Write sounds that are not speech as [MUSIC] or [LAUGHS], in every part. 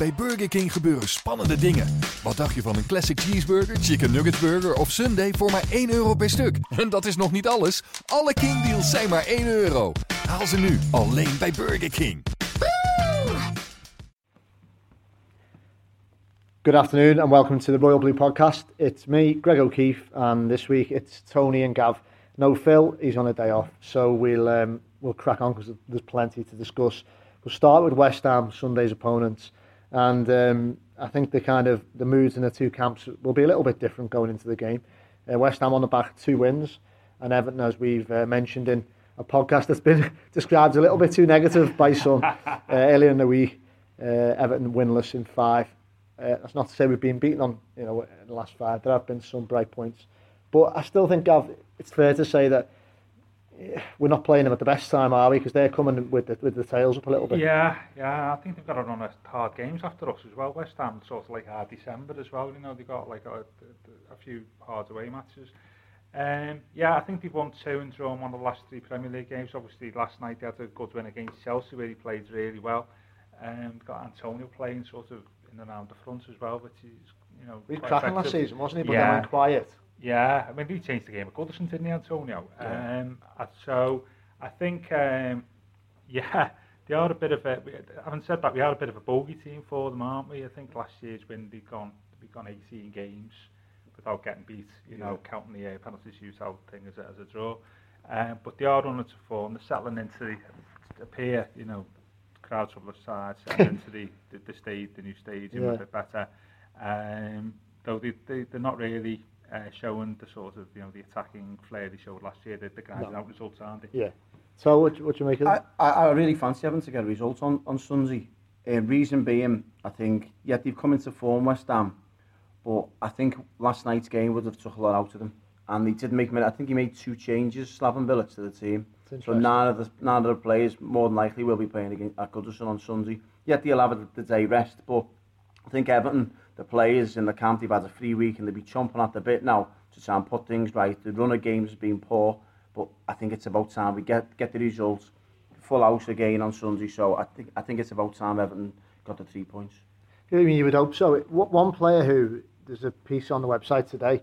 Bij Burger King gebeuren spannende dingen. Wat dacht je van een classic cheeseburger, chicken nugget burger of sundae voor maar 1 euro per stuk? [LAUGHS] En dat is nog niet alles. Alle King deals zijn maar 1 euro. Haal ze nu alleen bij Burger King. Good afternoon and welcome to the Royal Blue Podcast. It's me, Greg O'Keefe, and this week it's Tony and Gav. No Phil, he's on a day off, so we'll um, we'll crack on because there's plenty to discuss. We'll start with West Ham, Sunday's opponents, and um, I think the kind of the moods in the two camps will be a little bit different going into the game. Uh, West Ham on the back two wins, and Everton, as we've uh, mentioned in a podcast that's been [LAUGHS] described a little bit too negative by some [LAUGHS] uh, earlier in the week. Uh, Everton winless in five. Uh, that's not to say we've been beaten on, you know, in the last five. There have been some bright points, but I still think, Gav, it's fair to say that we're not playing them at the best time, are we? Because they're coming with the, with the tails up a little bit. Yeah, yeah, I think they've got to run a hard games after us as well. West Ham sort of like hard December as well. You know, they got like a, a few hard away matches. Um, yeah, I think they've won two and drawn one of the last three Premier League games. Obviously, last night they had a good win against Chelsea where he played really well. Um, got Antonio playing sort of in and around the front as well, which is you know. He was cracking last season, wasn't he? But Yeah. then went quiet. Yeah, I mean, he changed the game of Goodison, didn't he, Antonio? Yeah. Um, so I think, um, yeah, they are a bit of a. Having said that, we are a bit of a bogey team for them, aren't we? I think last year's win, they've gone, we've gone 18 games without getting beat. You know, counting the uh, penalty shootout thing as a, as a draw. Um, but they are running to form. They're settling into the appear, you know, crowds from the side, [COUGHS] settling into the, the, the stage, the new stadium Yeah. a bit better. Um, though they, they, they're not really uh, showing the sort of, you know, the attacking flair they showed last year. They're, they're grinding No. out results, aren't they? Yeah. So what, what do you make of I, it? I, I really fancy having to get a result on, on Sunday. Uh, reason being, I think, yeah, they've come into form, West Ham, but I think last night's game would have took a lot out of them. And they did make, I think he made two changes, Slaven Bilic to the team. So none of, the, none of the players, more than likely, will be playing against, at Goodison on Sunday. Yet they'll have the day rest, but I think Everton, the players in the camp, they've had a free week and they'll be chomping at the bit now to try and put things right. The run of games has been poor, but I think it's about time we get get the results. Full house again on Sunday, so I think I think it's about time Everton got the three points. I mean, you would hope so. One- player who, there's a piece on the website today,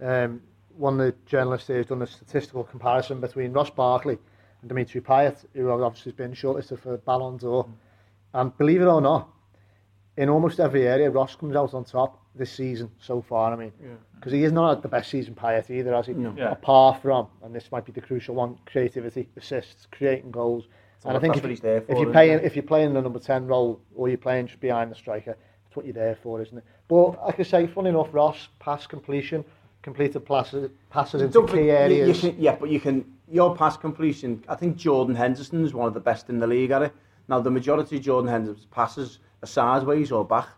um, one of the journalists here has done a statistical comparison between Ross Barkley and Dimitri Payet, who obviously has been shortlisted for Ballon d'Or. And believe it or not, in almost every area, Ross comes out on top this season so far. I mean, because he is not had the best season Payet either, has he? Yeah. Apart from, and this might be the crucial one, creativity, assists, creating goals. all- and I think that's if, what you- he's there if for, you're playing, it? if you're playing the number ten role or you're playing just behind the striker, that's what you're there for, isn't it? But like I say, funny enough, Ross pass completion, completed passes, passes into Don't key forget- you- areas. You can, yeah, but you can your pass completion. I think Jordan Henderson is one of the best in the league at it. Now the majority of Jordan Henderson's passes are sideways or back.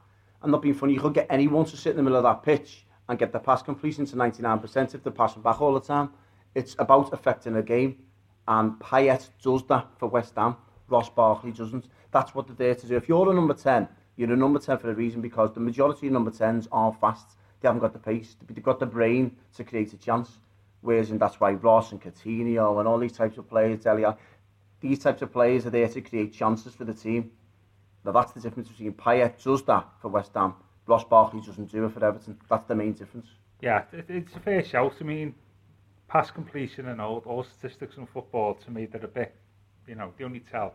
I'm not being funny. You could get anyone to sit in the middle of that pitch and get the pass completion to 99% if they're passing back all the time. It's about affecting a game, and Payet does that for West Ham. Ross Barkley doesn't. That's what they're there to do. If you're a number 10, you're a number 10 for a reason because the majority of number 10s aren't fast. They haven't got the pace. They've got the brain to create a chance. Whereas, and that's why Ross and Coutinho and all these types of players, Dele Alli, these types of players are there to create chances for the team. Now that's the difference between Payet does that for West Ham, Ross Barkley doesn't do it for Everton. That's the main difference. Yeah, it's a fair shout. I mean, pass completion and all, all statistics in football to me they're a bit, you know, they only tell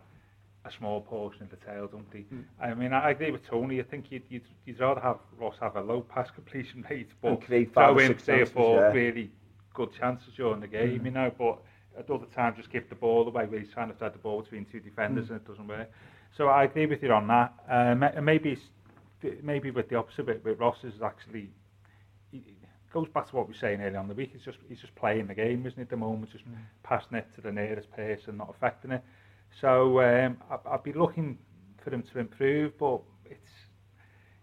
a small portion of the tale, don't they? Mm. I mean, I agree with Tony. I think you'd, you'd, you'd rather have Ross have a low pass completion [LAUGHS] rate, but throw in three or four yeah. really good chances during the game, mm. you know, but at other times just give the ball away where he's trying to thread the ball between two defenders mm. and it doesn't work. So I agree with you on that. Um, uh, and maybe maybe with the opposite bit with Ross is actually he, goes back to what we were saying earlier on the week. It's just he's just playing the game, isn't it? At the moment, just mm. passing it to the nearest person, not affecting it. So um, I, I'd be looking for him to improve, but it's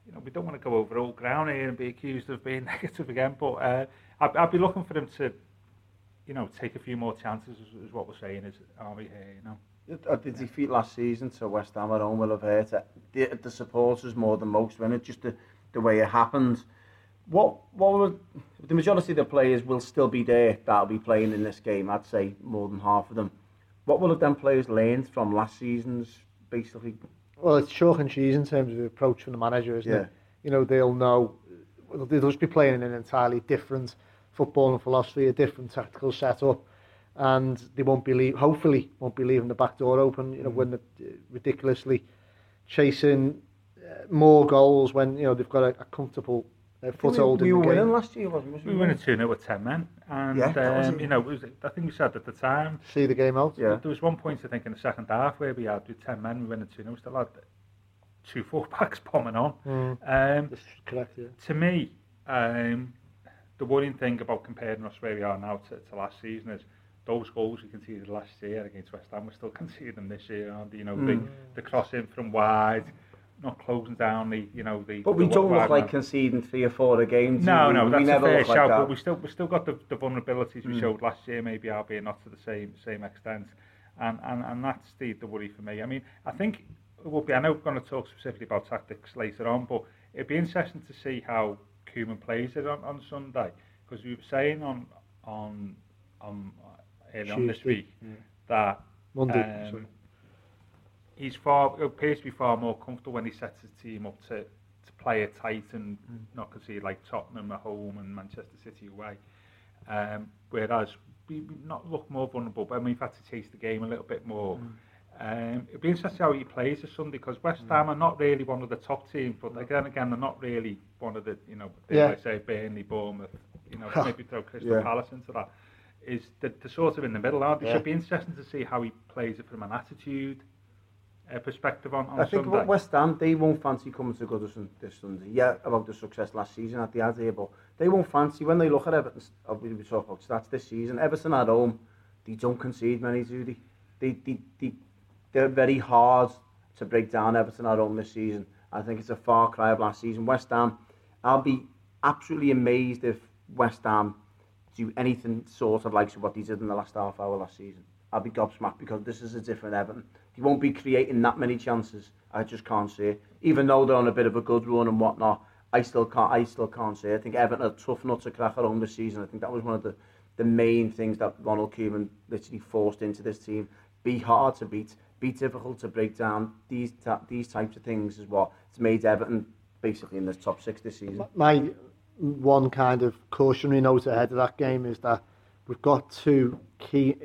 you know we don't want to go over all ground here and be accused of being [LAUGHS] negative again. But uh, I'd, I'd be looking for him to you know take a few more chances, is, is what we're saying is are we here? You know. The defeat last season to West Ham at home will have hurt the, the supporters more than most, when it just the, the way it happened. What what the majority of the players will still be there that'll be playing in this game. I'd say more than half of them. What will have them players learned from last season's basically? Well, it's chalk and cheese in terms of the approach from the manager, isn't Yeah. it? You know, they'll know, they'll just be playing in an entirely different football and philosophy, a different tactical setup, and they won't be leave, hopefully won't be leaving the back door open, you know, when they're uh, ridiculously chasing uh, more goals when, you know, they've got a, a comfortable uh, foothold we, we in were the game. winning last year, wasn't we? We were winning 2 0 with 10 men. And, Yeah, um, you know, it was, I think we said at the time, See the game out. Yeah. there was one point, I think, in the second half where we had with 10 men, we winning 2 0, we still had two full backs [LAUGHS] bombing on. Mm, Um, that's correct, yeah. to me, um, the worrying thing about comparing us where we are now to, to last season is those goals we conceded last year against West Ham, we're still conceding them this year, aren't? You know, Mm. the, the crossing from wide, not closing down the, you know, the. But we the don't look like man. conceding three or four a game. No, we? no, we that's a never fair look like but we still we still got the, the vulnerabilities we Mm. showed last year, maybe albeit not to the same same extent, and and, and that's the, the worry for me. I mean, I think it will be. I know we're going to talk specifically about tactics later on, but it'd be interesting to see how Koeman plays it on, on Sunday because we were saying on on on early on this week that Monday, um, he's far appears to be far more comfortable when he sets his team up to, to play it tight and not concede like Tottenham at home and Manchester City away. Um, whereas we not look more vulnerable, but I mean, we've had to chase the game a little bit more. Um, it'd be interesting how he plays this Sunday because West Ham are not really one of the top teams, but again, again, they're not really one of the, you know, Yeah. yeah. Say Burnley, Bournemouth, you know, maybe throw Crystal Yeah. Palace into that. Is the, the sort of in the middle, aren't they? Yeah. Should be interesting to see how he plays it from an attitude uh, perspective on, on I think Sunday. about West Ham, they won't fancy coming to Goodison this Sunday. Yeah, about the success last season at the idea, but they won't fancy when they look at Everton. We we talk about stats this season. Everton at home, they don't concede many, do they? They, they, they, they're very hard to break down Everton at home this season. I think it's a far cry of last season. West Ham, I'll be absolutely amazed if West Ham do anything sort of like what he did in the last half hour last season. I'll be gobsmacked because this is a different Everton. He won't be creating that many chances. I just can't see it. Even though they're on a bit of a good run and whatnot, I still can't. I still can't see it. I think Everton are tough nut to crack at home this season. I think that was one of the, the main things that Ronald Koeman literally forced into this team. Be hard to beat, be difficult to break down. These these types of things is what made Everton basically in the top six this season. my one kind of cautionary note ahead of that game is that we've got two key.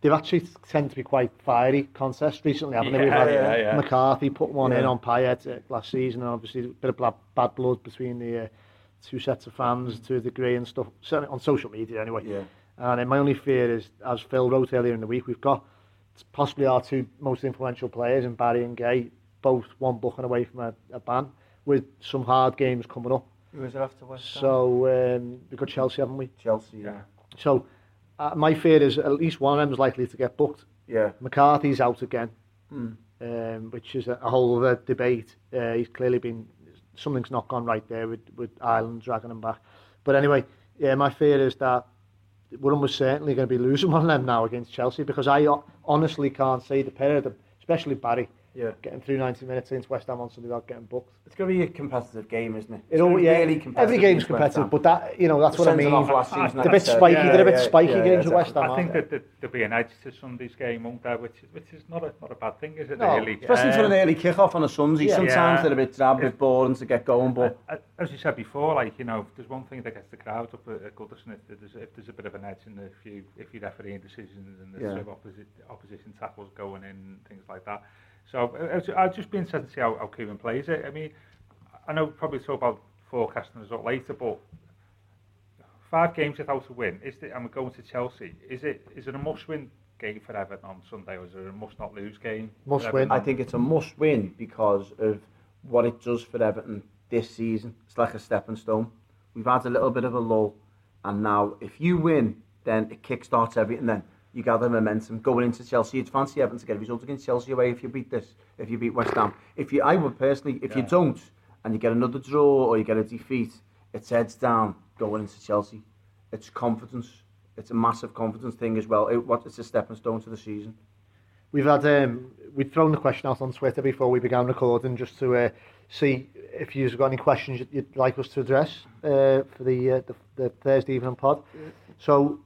They've actually tend to be quite fiery contests recently, haven't they? We've Yeah, had yeah, yeah. McCarthy put one in on Payet last season, and obviously a bit of bad, bad blood between the uh, two sets of fans to a degree and stuff. Certainly on social media, anyway. Yeah. And uh, my only fear is, as Phil wrote earlier in the week, we've got possibly our two most influential players, in Barry and Gueye, both one booking away from a, a ban, with some hard games coming up. Who is it after West So um, we've got Chelsea, haven't we? Chelsea, yeah. Yeah. So uh, my fear is at least one of them is likely to get booked. Yeah. McCarthy's out again, Mm. um, which is a, a whole other debate. Uh, he's clearly been something's not gone right there with, with Ireland dragging him back. But anyway, yeah, my fear is that we're almost certainly going to be losing [LAUGHS] one of them now against Chelsea because I honestly can't see the pair of them, especially Barry, Yeah. getting through 90 minutes against West Ham on Sunday without getting booked. It's going to be a competitive game, isn't it? It all, yeah, really competitive every game's against competitive, but that you know that's what I centre mean. off last season, They're a bit spiky. Yeah, they're a bit yeah, spiky yeah, games with exactly. West Ham. I think that that there'll be an edge to Sunday's game, won't there? Which is which is not a not a bad thing, is it? No, really? Especially for Um, an early kick-off on a Sunday. Yeah. Sometimes Yeah. they're a bit drab, a bit boring to get going, but Uh, as you said before, like you know, if there's one thing that gets the crowd up at, at Goodison, if there's, if there's a bit of an edge in the few, if you're refereeing decisions and the Yeah. sort of opposi opposition tackles going in and things like that. So uh, I'd just be interested to see how, how Koeman plays it. I mean, I know we'll probably talk about forecasting result later, but five games without a win, is it, and we're going to Chelsea, is it is it a must-win game for Everton on Sunday, or is it a must-not-lose game? Must-win. I think it's a must-win because of what it does for Everton this season. It's like a stepping stone. We've had a little bit of a lull, and now if you win, then it kickstarts everything. Then you gather momentum going into Chelsea. It's fancy Everton to get a result against Chelsea away if you beat this, if you beat West Ham. If you, I would personally, if you don't, and you get another draw or you get a defeat, it's heads down going into Chelsea. It's confidence. It's a massive confidence thing as well. It, what, it's a stepping stone to the season. We've had um, we'd thrown the question out on Twitter before we began recording just to uh, see if you've got any questions you'd like us to address uh, for the, uh, the the Thursday evening pod. So,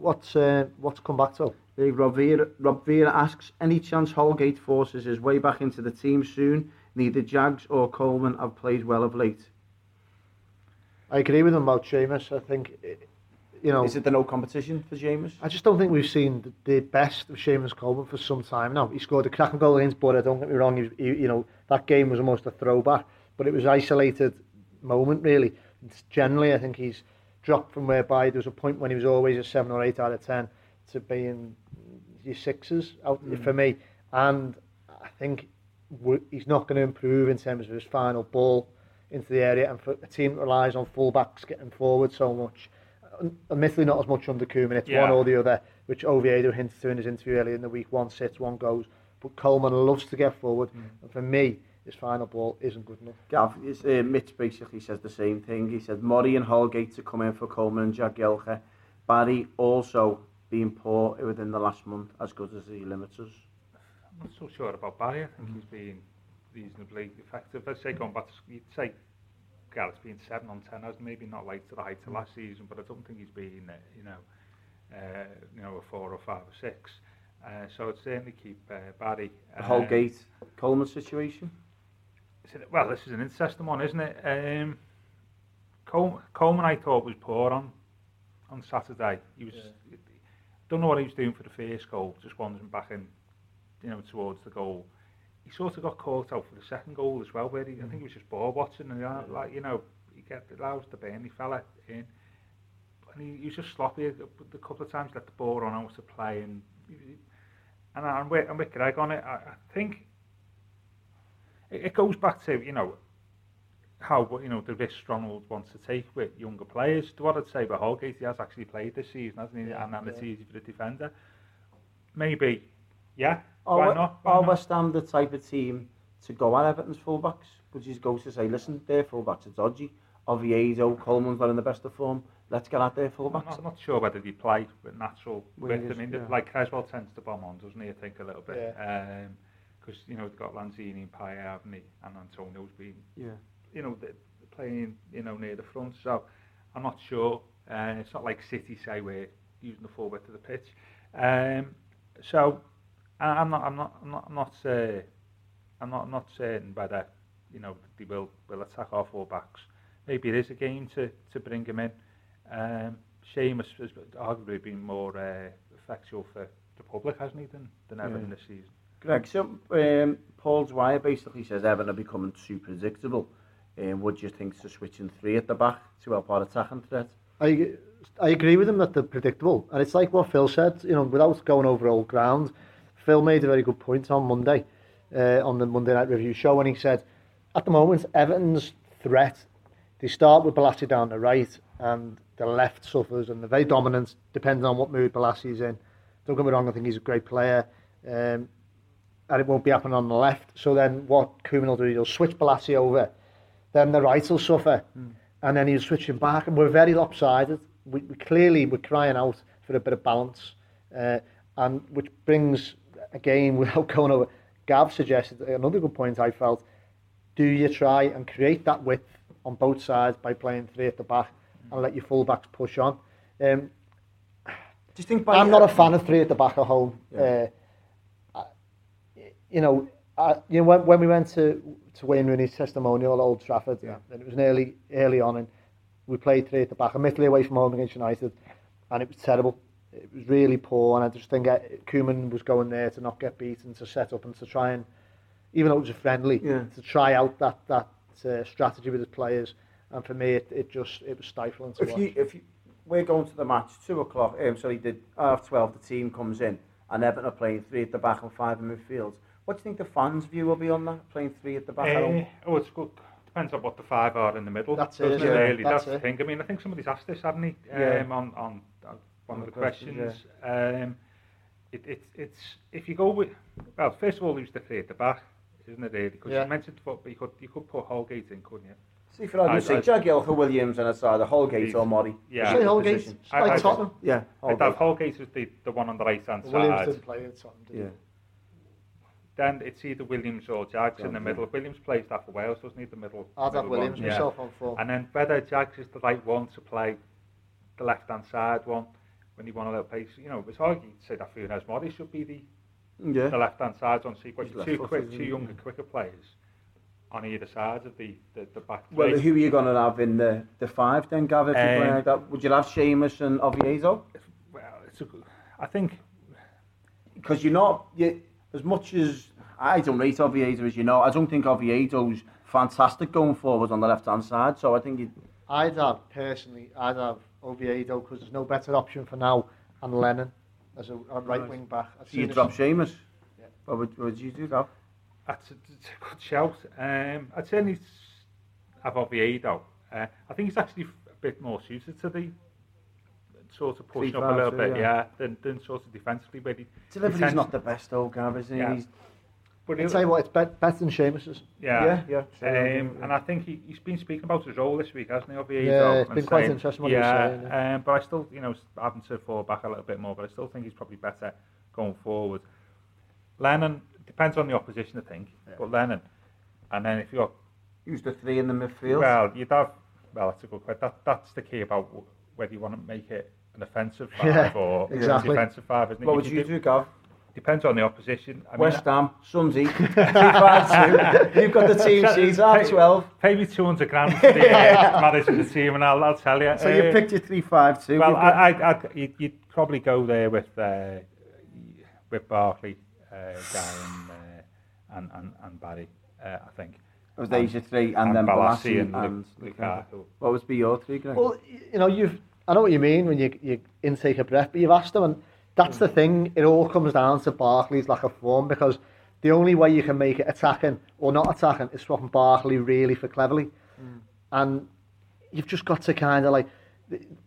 what's uh, what's come back to? Dave Rob Vera, Rob Vera asks, any chance Holgate forces his way back into the team soon? Neither Jags or Coleman have played well of late. I agree with him about Seamus. I think, eh, you know, Is it the no competition for James? I just don't think we've seen the, the best of Seamus Coleman for some time now. He scored a cracking goal against Borough, don't get me wrong. He, he, you know, that game was almost a throwback, but it was isolated moment, really. It's generally, I think he's dropped from whereby there was a point when he was always a 7 or 8 out of 10 to being your sixes out Mm. for me. And I think he's not going to improve in terms of his final ball into the area. And for a team that relies on fullbacks getting forward so much, admittedly not as much under Koeman, it's Yeah. one or the other, which Oviedo hinted to in his interview earlier in the week. One sits, one goes. But Coleman loves to get forward. And for me, his final ball isn't good enough. Gav, is, uh, Mitch basically says the same thing. He said Mori and Holgate to come in for Coleman and Jagielka. Barry also being poor within the last month, as good as he limits us. I'm not so sure about Barry. I think he's been reasonably effective. I'd say going back to, you'd say Gareth's been 7 on 10, as maybe not like to the height of last season, but I don't think he's been, uh, you know, uh, you know, a 4 or 5 or 6. Uh, so I'd certainly keep uh, Barry. The Uh, Holgate Coleman situation. well, this is an interesting one, isn't it? Um, Coleman, Coleman, I thought, was poor on on Saturday. He was, yeah. don't know what he was doing for the first goal, just wandering back in, you know, towards the goal. He sort of got caught out for the second goal as well, where he, mm. I think it was just ball watching, and yeah. like, you know, he get, allows the burn, he fell in. And he, he was just sloppy uh, a, a couple of times, let the ball run out to play, and and, I'm with, Wick, and Greg on it, I, I think it, it goes back to you know how you know the risk Ronald wants to take with younger players. To what I'd say about Holgate, he has actually played this season, hasn't he? and and it's easy for the defender. Maybe, yeah. why Are, not? Why are not? West Ham the type of team to go at Everton's fullbacks? Would you go to say, listen, their fullbacks are dodgy. Oviedo, Coleman's not in the best of form. Let's get at their I'm fullbacks. not, I'm not sure whether they play with natural width. I Wingers, mean, yeah. like Cresswell tends to bomb on, doesn't he? I think a little bit. Um, because you know they've got Lanzini and Payet, haven't? And Antonio's been, yeah, you know, playing you know near the front. So I'm not sure. Uh, it's not like City say we're using the full width of the pitch. Um, so I'm not, I'm not, I'm not, I'm not, uh, I'm not, I'm not certain whether you know they will will attack our full backs. Maybe it is a game to to bring him in. Um, Seamus has arguably been more uh, effectual for the public, hasn't he, than, than ever yeah. in this season. Greg, so um, Paul basically says Everton are becoming too predictable. Um, what do you think to switching three at the back to help our attacking threat? I I agree with him that they're predictable, and it's like what Phil said. You know, without going over old ground, Phil made a very good point on Monday, uh, on the Monday Night Review show, when he said, at the moment, Everton's threat, they start with Bolasie down the right, and the left suffers, and they're very dominant, depending on what mood Bolasie's in. Don't get me wrong, I think he's a great player, um, and it won't be happening on the left. So then, what Koeman will do, he'll switch Bolasie over, then the right will suffer, and then he'll switch him back, and we're very lopsided. We, we clearly we're crying out for a bit of balance, uh, and which brings again [LAUGHS] without going over. Gav suggested another good point. I felt, do you try and create that width on both sides by playing three at the back and let your fullbacks push on? Um, Do you think by I'm not a fan of three at the back at home. Yeah. Uh, you know, I, you know when, when we went to to Wayne Rooney's testimonial at Old Trafford, Yeah. and it was nearly early on, and we played three at the back, admittedly away from home against United, and it was terrible. It was really poor, and I just think uh, Koeman was going there to not get beaten, to set up and to try and, even though it was a friendly, Yeah. to try out that that uh, strategy with his players. And for me, it, it just it was stifling to if watch. you if you, we're going to the match two o'clock, um, sorry, the half twelve, the team comes in and Everton are playing three at the back and five in midfield. What do you think the fans' view will be on that? Playing three at the back. at home? Uh, oh, it's good. Depends on what the five are in the middle. That's it, doesn't yeah, Really, that's that's, the thing. I mean, I think somebody's asked this, haven't he? Yeah. Um, on on uh, one of the questions, questions. Um, it, it, it's if you go with well, first of all, who's the three at the back? isn't it? Really, because Yeah. you mentioned foot, but you could you could put Holgate in, couldn't you? See, for argument's I- sake, Jagielka, Williams, and it's either Holgate He's- or Mori. Yeah. Say Holgate, Position. I- like I- Tottenham. Yeah, I'd Holgate. have Holgate as the, the one on the right hand side. Williams side. didn't play at Tottenham, did he? Yeah. Then it's either Williams or Jags in the Yeah. middle. Williams plays that for Wales, doesn't he? The middle. I'd have Williams one, yeah. on four. And then whether Jags is the right one to play the left hand side one when you want a little pace. You know, it's hard to say that Funes Mori should be the, the left hand side you've got two quick, two he? younger, quicker players on either side of the, the, the back Well, who are you going to have in the, the five then, Gav, if you play Um, like that? Would you have Seamus and Oviedo? well, it's a, good- I think Because you're not, you, as much as I don't rate Oviedo as you know, I don't think Oviedo's fantastic going forward on the left-hand side, so I think you, I'd have, personally, I'd have Oviedo because there's no better option for now and Lennon as a, a right wing back. I've so you drop us- Seamus. Yeah. What would, what would you do, Gav? That's a, that's a good shout. Um, I'd certainly s- have Oviedo. Uh, I think he's actually a bit more suited to the sort of pushing up a little bit, yeah. yeah, than, than sort of defensively. But he, Delivery's tends- not the best though, Gav, is he? Yeah. He's, but I'd he'll- tell you what, it's bet better than Seamus's. yeah, yeah, yeah. Um, and I think he, he's been speaking about his role this week, hasn't he, Oviedo? Yeah, it's and been quite saying- interesting what he was yeah, saying, yeah. Um, but I still, you know, having to fall back a little bit more, but I still think he's probably better going forward. Lennon, depends on the opposition, I think, but Lennon. And then if you got Who's the three in the midfield? Well, you'd have. Well, that's a good question. That, that's the key about whether you want to make it an offensive [LAUGHS] five Yeah, or exactly. a defensive five. Isn't it? what You would can you do, Gav? Depends on the opposition. I mean, West Ham, Swansea, [LAUGHS] 352. You've got the team sheet, half 12. Pay me 200 grand [LAUGHS] for the uh, managing the team, and I'll, I'll tell you. So you Uh, picked your 352. Well, You've I, got- I, I'd, you'd, you'd probably go there with uh, with Barkley, uh, Gueye, and, uh, and and and Barry. Uh, I think. It was Asia three, and, and then Bolasie Bolasie and and, Lu- Lukaku. What would be your three, Greg? Well, you know, you've I know what you mean when you you intake a breath, but you've asked them, and that's the thing. It all comes down to Barkley's lack of form because the only way you can make it attacking or not attacking is swapping Barkley really for Cleverley, mm. and you've just got to kind of like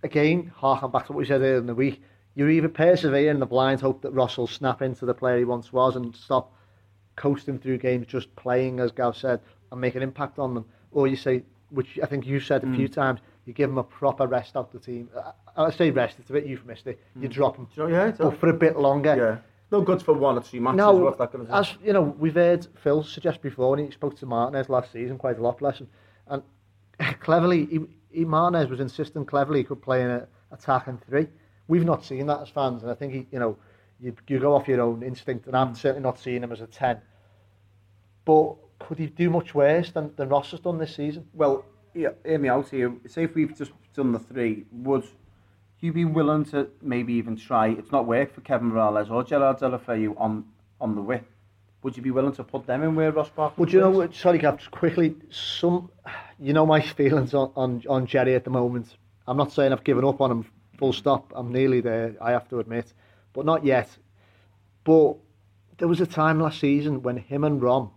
again harken back to what we said earlier in the week. You either persevere in the blind hope that Russell will snap into the player he once was and stop coasting through games, just playing as Gav said, and make an impact on them, or you say, which I think you said a few mm. times, you give them a proper rest out the team. I, I say rest; it's a bit euphemistic. You hmm. drop them, So, yeah, but for a bit longer. yeah. No good for one or two matches. No, what's that as you know, we've heard Phil suggest before, and he spoke to Martinez last season quite a lot, bless him. And [LAUGHS] Cleverley, he, he, Martinez was insisting Cleverley he could play in an attacking three. We've not seen that as fans, and I think he, you know, you, you go off your own instinct, and I'm hmm. certainly not seeing him as a ten. But could he do much worse than, than Ross has done this season? Well, yeah, hear me out here. Say if we've just done the three, would you be willing to maybe even try? It's not work for Kevin Mirallas or Gerard Deulofeu on on the width. Would you be willing to put them in where Ross Barkley? Would you know? what- Sorry, just quickly. Some, you know my feelings on, on on Jerry at the moment. I'm not saying I've given up on him. Full stop. I'm nearly there. I have to admit, but not yet. But there was a time last season when him and Rom,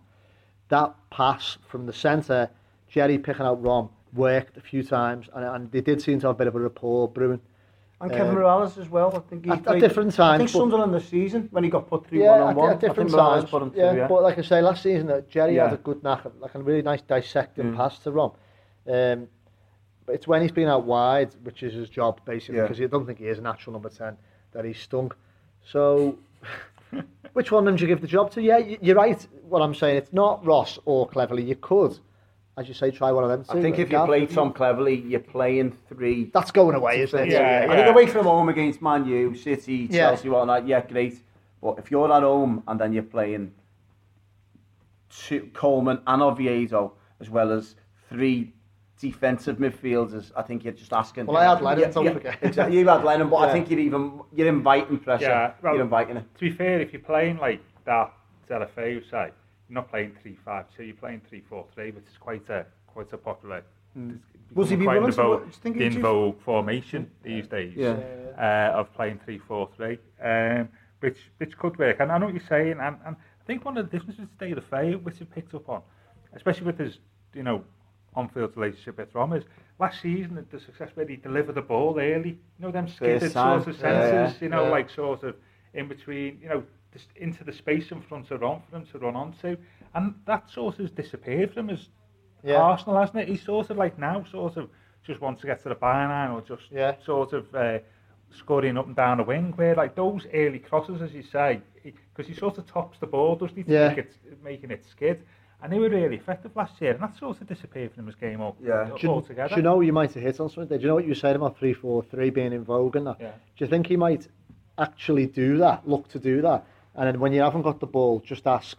that pass from the centre, Jerry picking out Rom, worked a few times, and, and they did seem to have a bit of a rapport brewing. And Kevin Um, Mirallas as well. I think he at- at different I think times, Sunderland this season when he got put through Yeah, one on one. at different I think times. put him yeah, through. Yeah, but like I say, last season uh, Jerry Yeah. had a good knack, like a really nice dissecting Mm. pass to Rom. Um, but it's when he's been out wide, which is his job basically, Yeah. because I don't think he is a natural number ten, that he's stunk. So, [LAUGHS] which one of them do you give the job to? Yeah, you're right. What I'm saying, it's not Ross or Cleverley. You could, as you say, try one of them. I think if you Gav, play Tom Cleverley, you're playing three. that's going away, isn't it? Yeah, I think away from home against Man U, City, Yeah. Chelsea, whatnot, yeah, great. But if you're at home and then you're playing two, Coleman and Oviedo, as well as three defensive midfielders, I think you're just asking. Well, I had Lennon, don't forget. Exactly, you had Lennon, but Yeah. I think you're even you're inviting pressure. Yeah, well- you're inviting it. To be fair, if you're playing like that, is that Deulofeu say, you're not playing 3-5-2, you're playing 3-4-3, which is quite a quite a popular. it's Was he be quite willing in to vogue, wo- do you think in he'd vogue formation these days Yeah. uh, of playing 3-4-3, um, which which could work. And I know what you're saying, and, and I think one of the differences with Stay the Fair, which you picked up on, especially with his, you know, on-field relationship with Rom, is last season the- the success where he delivered the ball early. You know, them skidded sort of Yeah, senses, you know, yeah. like sort of in between, you know, just into the space in front of Ron for him to run onto. And that sort of disappeared from his Yeah. Arsenal, hasn't it? He's sort of like now, sort of just wants to get to the byline or just Yeah. sort of uh, scoring up and down the wing. Where like those early crosses, as you say, because he, sort of tops the ball, doesn't he, to Yeah. make it, making it skid. And they were really effective last year, and that sort of disappeared from his game all, Yeah. Do you, altogether. do you know you might have hit on something there? Do you know what you said about 3 4 3 being in vogue and that? Yeah. Do you think he might actually do that, look to do that? And then when you haven't got the ball, just ask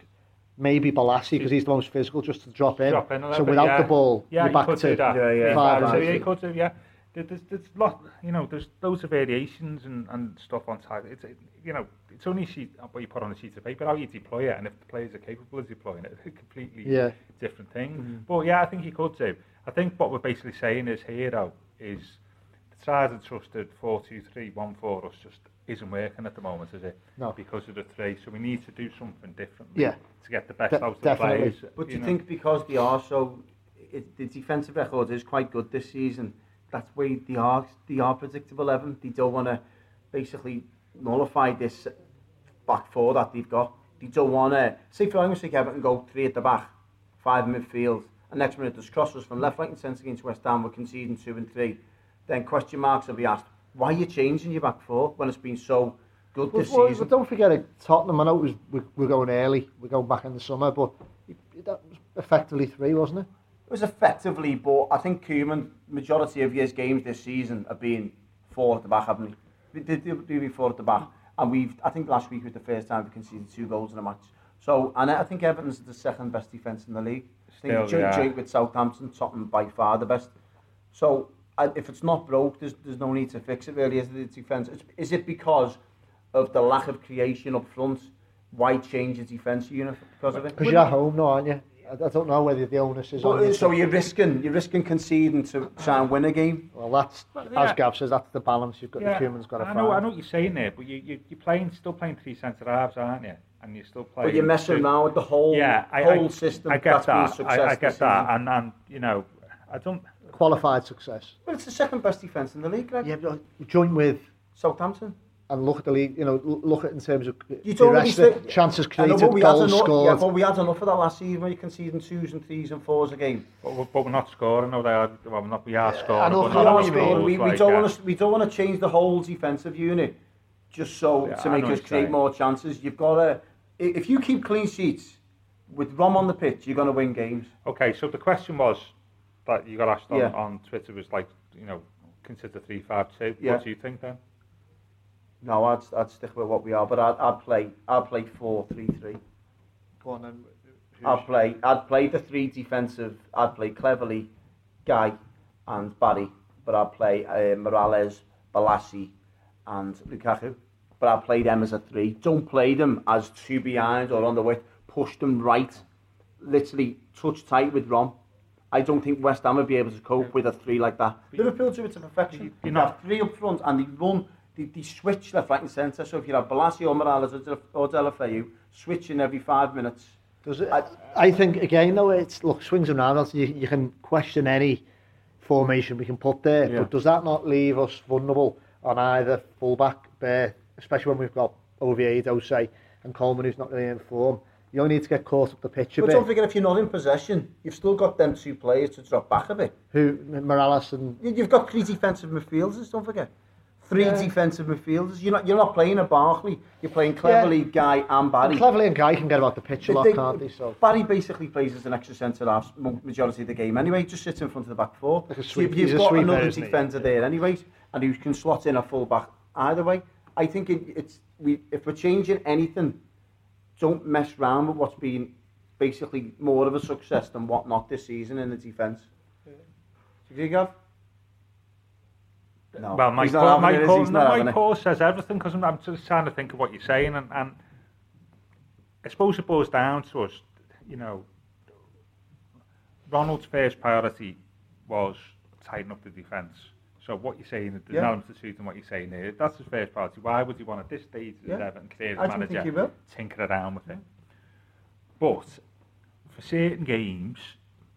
maybe Bolasie, because he's the most physical, just to drop in. drop in a so bit, without yeah. the ball, yeah, you're he back could to do that. Yeah, yeah. five So man. yeah, he could do, yeah. There's, there's lot, you know, there's loads of variations and, and stuff on side. It's, it, you know, it's only a sheet, what you put on a sheet of paper, how you deploy it, and if the players are capable of deploying it, [LAUGHS] it's a completely Yeah. different thing. Mm. But yeah, I think he could do. I think what we're basically saying is here, though, is the tried and trusted 4-2-3-1 for us just isn't working at the moment, is it? No. Because of the three. So we need to do something differently Yeah. to get the best De- out of definitely. the players. But do you know. think because they are so, it, the defensive record is quite good this season. That's why they are they are predictable. Evan, they don't want to basically nullify this back four that they've got. They don't want to say for argument's sake, Everton go three at the back, five in midfield, and next minute there's crosses from left, right, and centre against West Ham. We're conceding two and three. Then question marks will be asked. Why are you changing your back four when it's been so good But, this well, season? but don't forget it, Tottenham, I know it was, we, we're going early, we're going back in the summer, but it, that was effectively three, wasn't it? It was effectively, but I think Koeman, majority of his games this season have been four at the back, haven't he? They did do be four at the back, and we've. I think last week was the first time we conceded two goals in a match. So, and I think Everton's the second best defence in the league. I think Still, joint, yeah. joint with Southampton, Tottenham by far the best. So, I, if it's not broke, there's there's no need to fix it. Really, is it the defence? Is, is it because of the lack of creation up front? Why change the defence unit because of it? Because you're at home now, aren't you? I, I don't know whether the onus is on But, you. so you're risking you're risking conceding to try and win a game. Well, that's, yeah. as Gav says, that's the balance you've got, Yeah, the Koeman's got to I find. know, I know what you're saying there, but you, you, you're playing, still playing three centre halves, aren't you? And you're still playing. But you're messing two- around with the whole Yeah, I, whole I, system. I get that's been a that. success I, I get that, season. and and you know, I don't. Qualified success. Well, it's the second best defence in the league, Greg. Yeah, but joint with Southampton. and look at the league. You know, look at it in terms of You the don't rest really of fit- chances created, but we had goals enough, scored. Yeah, but we had enough of that last season where you conceding twos and threes and fours a game. But, we're- but we're not scoring. No, they are. Well, we're not. We are scoring. I know- but I not know you mean. we, we like, don't yeah. want to we don't want to change the whole defensive unit just so Yeah, to make us create saying. more chances. You've got to if you keep clean sheets with Rom on the pitch, you're going to win games. Okay, so the question was that you got asked on, Yeah. on Twitter was like, you know, consider three five two. Yeah. What do you think then? No, I'd I'd stick with what we are, but I'd, I'd play I'd play four three three. Go on then. I'd play I'd play the three defensive. I'd play Cleverley, Gueye, and Barry, but I'd play uh, Mirallas, Bolasie, and Lukaku. But I'd play them as a three. Don't play them as two behind or on the way. Push them right, literally touch tight with Rom. I don't think West Ham would be able to cope with a three like that. Liverpool do it to perfection. You're You not- have three up front and they run, they, they switch left, right and centre. So if you have Bolasie or Mirallas or, De- or Deulofeu switching every five minutes, Does it, I think again though it's look swings and roundabouts. You, you can question any formation we can put there, Yeah. but does that not leave us vulnerable on either fullback berth, especially when we've got Oviedo say and Coleman who's not really in form. You only need to get caught up the pitch a But bit. don't forget, if you're not in possession, you've still got them two players to drop back a bit. Who Mirallas and You- You've got three defensive midfielders, don't forget. Three Yeah. defensive midfielders. You're not, you're not playing a Barkley. You're playing Cleverley, Gueye and Barry. Cleverley and Gueye can get about the pitch a lot, They- can't they? So Barry basically plays as an extra centre half majority of the game anyway. Just sits in front of the back four. Like a So sweep- you've, you've got sweeper, another defender there anyways, and who can slot in a full back either way. I think it, it's we if we're changing anything, don't mess around with what's been basically more of a success than what not this season in the defence. Do you agree, Gav? No. Well, Mike, He's not Paul, Mike, it, is he? Paul, no, Mike. Paul says everything because I'm, I'm just trying to think of what you're saying, and, and I suppose it boils down to us, you know, Ronald's first priority was tighten up the defence. So what you're saying, there's Yeah. an element of truth in what you're saying there. That's his first priority. Why would you want at this stage as Yeah. Everton clear as manager think he will. tinker around with it? But for certain games,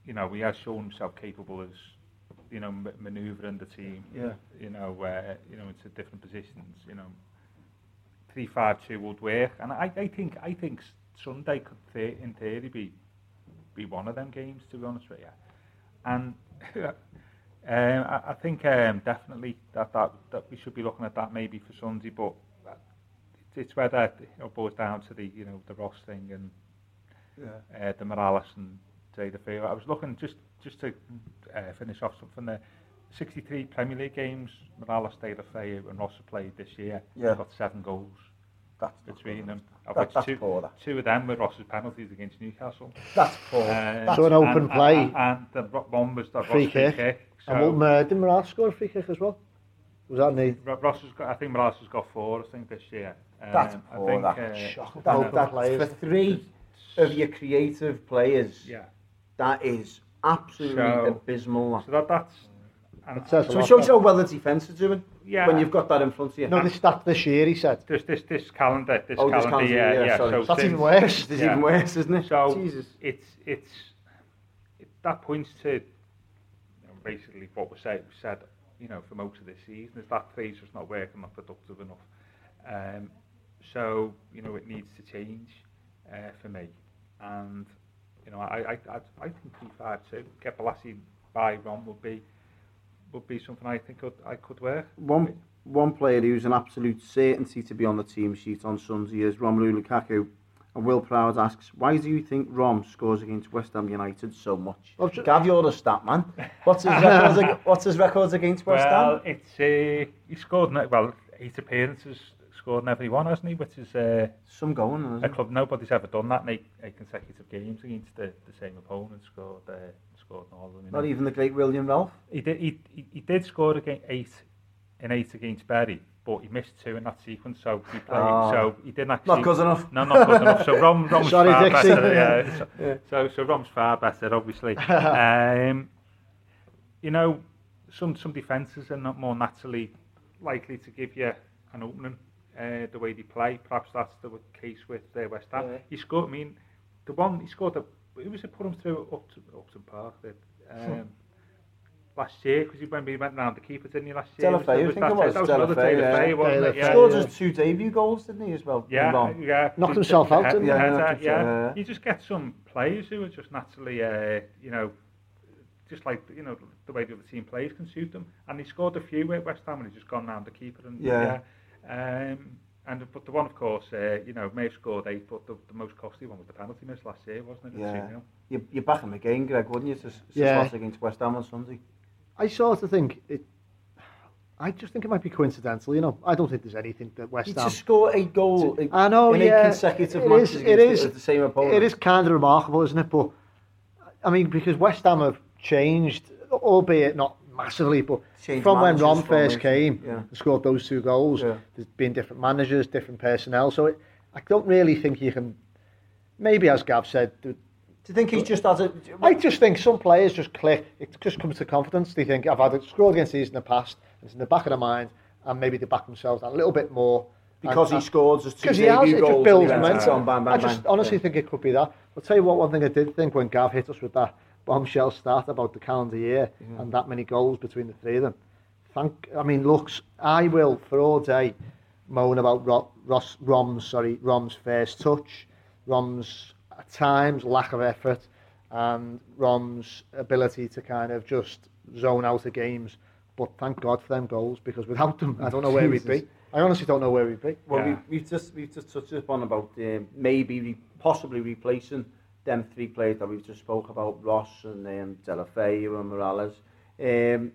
you know, he has shown himself capable as, you know, m- manoeuvring the team Yeah. you know, uh, you know, into different positions, you know. three five two would work, and I, I think I think Sunday could th- in theory be be one of them games to be honest with you, and. [LAUGHS] Um, I, I think um, definitely that, that that we should be looking at that maybe for Sunday, but it's whether it you know, boils down to the you know the Ross thing and Yeah. uh, the Mirallas and say the Fair. I was looking just just to uh, finish off something there. 63 Premier League games Mirallas, De La Feu and Ross have played this year. Yeah. They've got seven goals That's between them. Of that, which two, poor, that. two of them were Ross's penalties against Newcastle. That's poor. Uh, that's so an open and, play. And, and the one was the free Ross kick. free kick. So. And what, uh, didn't Morales score a free kick as well? Was that me? Ross has got, I think Morales has got four, I think, this year. Um, that's poor, I think, that. Uh, Shock. That, that, that for three of your creative players, yeah. that is absolutely so, abysmal. So that, that's And, so it shows how well the defence is doing yeah. when you've got that in front of you. No, this that this year he said. This this this calendar, this, oh, calendar, this calendar, yeah, yeah. yeah so that's since, even worse. It's yeah. even worse, isn't it? So Jesus. it's it's it, that points to you know, basically what we said we said you know for most of this season is that phase was not working, not productive enough. Um, so you know it needs to change uh, for me, and you know I I I, I think three five two get Balassi by Ron would be. Would be something I think could I could wear. One one player who's an absolute certainty to be on the team sheet on Sunday is Romelu Lukaku. And Will Proud asks, why do you think Rom scores against West Ham United so much? Well, ju- Gav, you're the stat man. What's his [LAUGHS] records? ag- what's his records against West well, Ham? it's uh, he scored ne- well eight appearances, scored in every one, hasn't he? Which is. Uh, Some going. A Isn't it? club, nobody's ever done that in eight, eight consecutive games against the, the same opponent. Scored, uh, scored in all of them. you Not know. even the great William Ralph. He did. He, he, he did score against eight in eight against Barry, but he missed two in that sequence. So he played. Oh. So he didn't actually. Not good enough. No, not good enough. So Rom, Rom's [LAUGHS] Sorry, far Dixie. better. Yeah. So, Yeah. so so Rom's far better, obviously. [LAUGHS] um, you know, some some defences are not more naturally likely to give you an opening uh, the way they play. Perhaps that's the case with uh, West Ham. Yeah. He scored. I mean, the one he scored. A, who was it put him through Upton, Upton Park that um, last year because he went we went round the keeper didn't he last year? Delafay, I think that, it was. That was Delafay, Delafay, yeah. Delafay, wasn't Delafay, it? Yeah. Scored his two debut goals didn't he as well? Yeah, yeah. Knocked himself out didn't he? Yeah, yeah, yeah. You just get some players who are just naturally, uh, you know, just like you know the way the other team plays can suit them. And he scored a few at West Ham and he's just gone round the keeper and yeah. yeah. Um, and but the one, of course, uh, you know, may have scored eight, but the, the most costly one was the penalty miss last year, wasn't it? Yeah. At 2-0? You, you're back in the game, Greg, wouldn't you? To, to Yeah. against West Ham on Sunday. I sort of think it. I just think it might be coincidental. You know, I don't think there's anything that West You Ham. to score eight goals I know, in yeah. eight consecutive it matches is, against the- the same opponent. It is kind of remarkable, isn't it? But I mean, because West Ham have changed, albeit not massively, but Changed from when Ron first came yeah. and scored those two goals, Yeah. there's been different managers, different personnel. So it, I don't really think you can. Maybe, as Gav said, Do you think he's just as a... I just think some players just click. It just comes to confidence. They think I've had a score against these in the past. It's in the back of their mind, and maybe they back themselves a little bit more. because and, he scored his two because he has, it goals. just builds momentum. on, bang, bang, I just bang. honestly Yeah. think it could be that. I'll tell you what, one thing I did think when Gav hit us with that bombshell start about the calendar year and that many goals between the three of them. Thank, I mean, looks, I will for all day moan about Ro, Ross, Rom's, sorry, Rom's first touch, Rom's at times lack of effort, and Rom's ability to kind of just zone out of games. But thank God for them goals because without them, I don't know where we'd be. I honestly don't know where we'd be. Well, Yeah. we, we've just we've just touched upon about um, maybe re- possibly replacing them three players that we've just spoke about, Ross and um, Deulofeu and Mirallas. Um,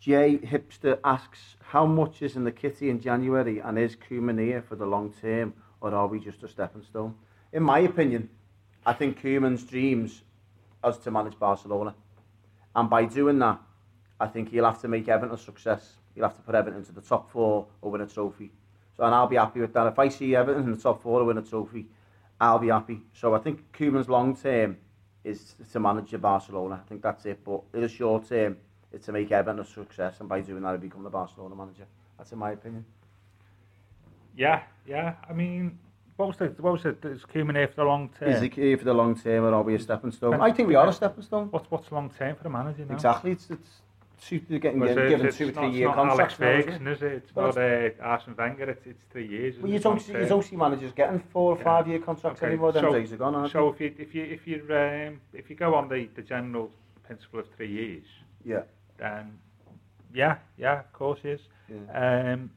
Jay Hipster asks, how much is in the kitty in January and is Koeman here for the long term or are we just a stepping stone? In my opinion, I think Koeman's dreams is to manage Barcelona. And by doing that, I think he'll have to make Everton a success. He'll have to put Everton into the top four or win a trophy. So, and I'll be happy with that. If I see Everton in the top four or win a trophy, I'll be happy. So I think Koeman's long term is to manage Barcelona. I think that's it. But in the short term, it's to make Everton a success. And by doing that, he'll become the Barcelona manager. That's in my opinion. Yeah, yeah. I mean, what was the what was it? Is Koeman here for the long term? Is he here for the long term or are we a stepping stone? I think we are a stepping stone. What's what's long term for the manager now? Exactly. It's, it's it's- it's it's not contracts is it? Ferguson, is it? It's Well, not uh, Arsene Wenger, it's, it's three years. Well, you don't see, you don't see managers getting four or Yeah. five year contracts Okay, anymore. So- days are gone, aren't So if you if you if you um, if you go on the, the general principle of three years? Yeah. then yeah, yeah, of course is. yeah. Um,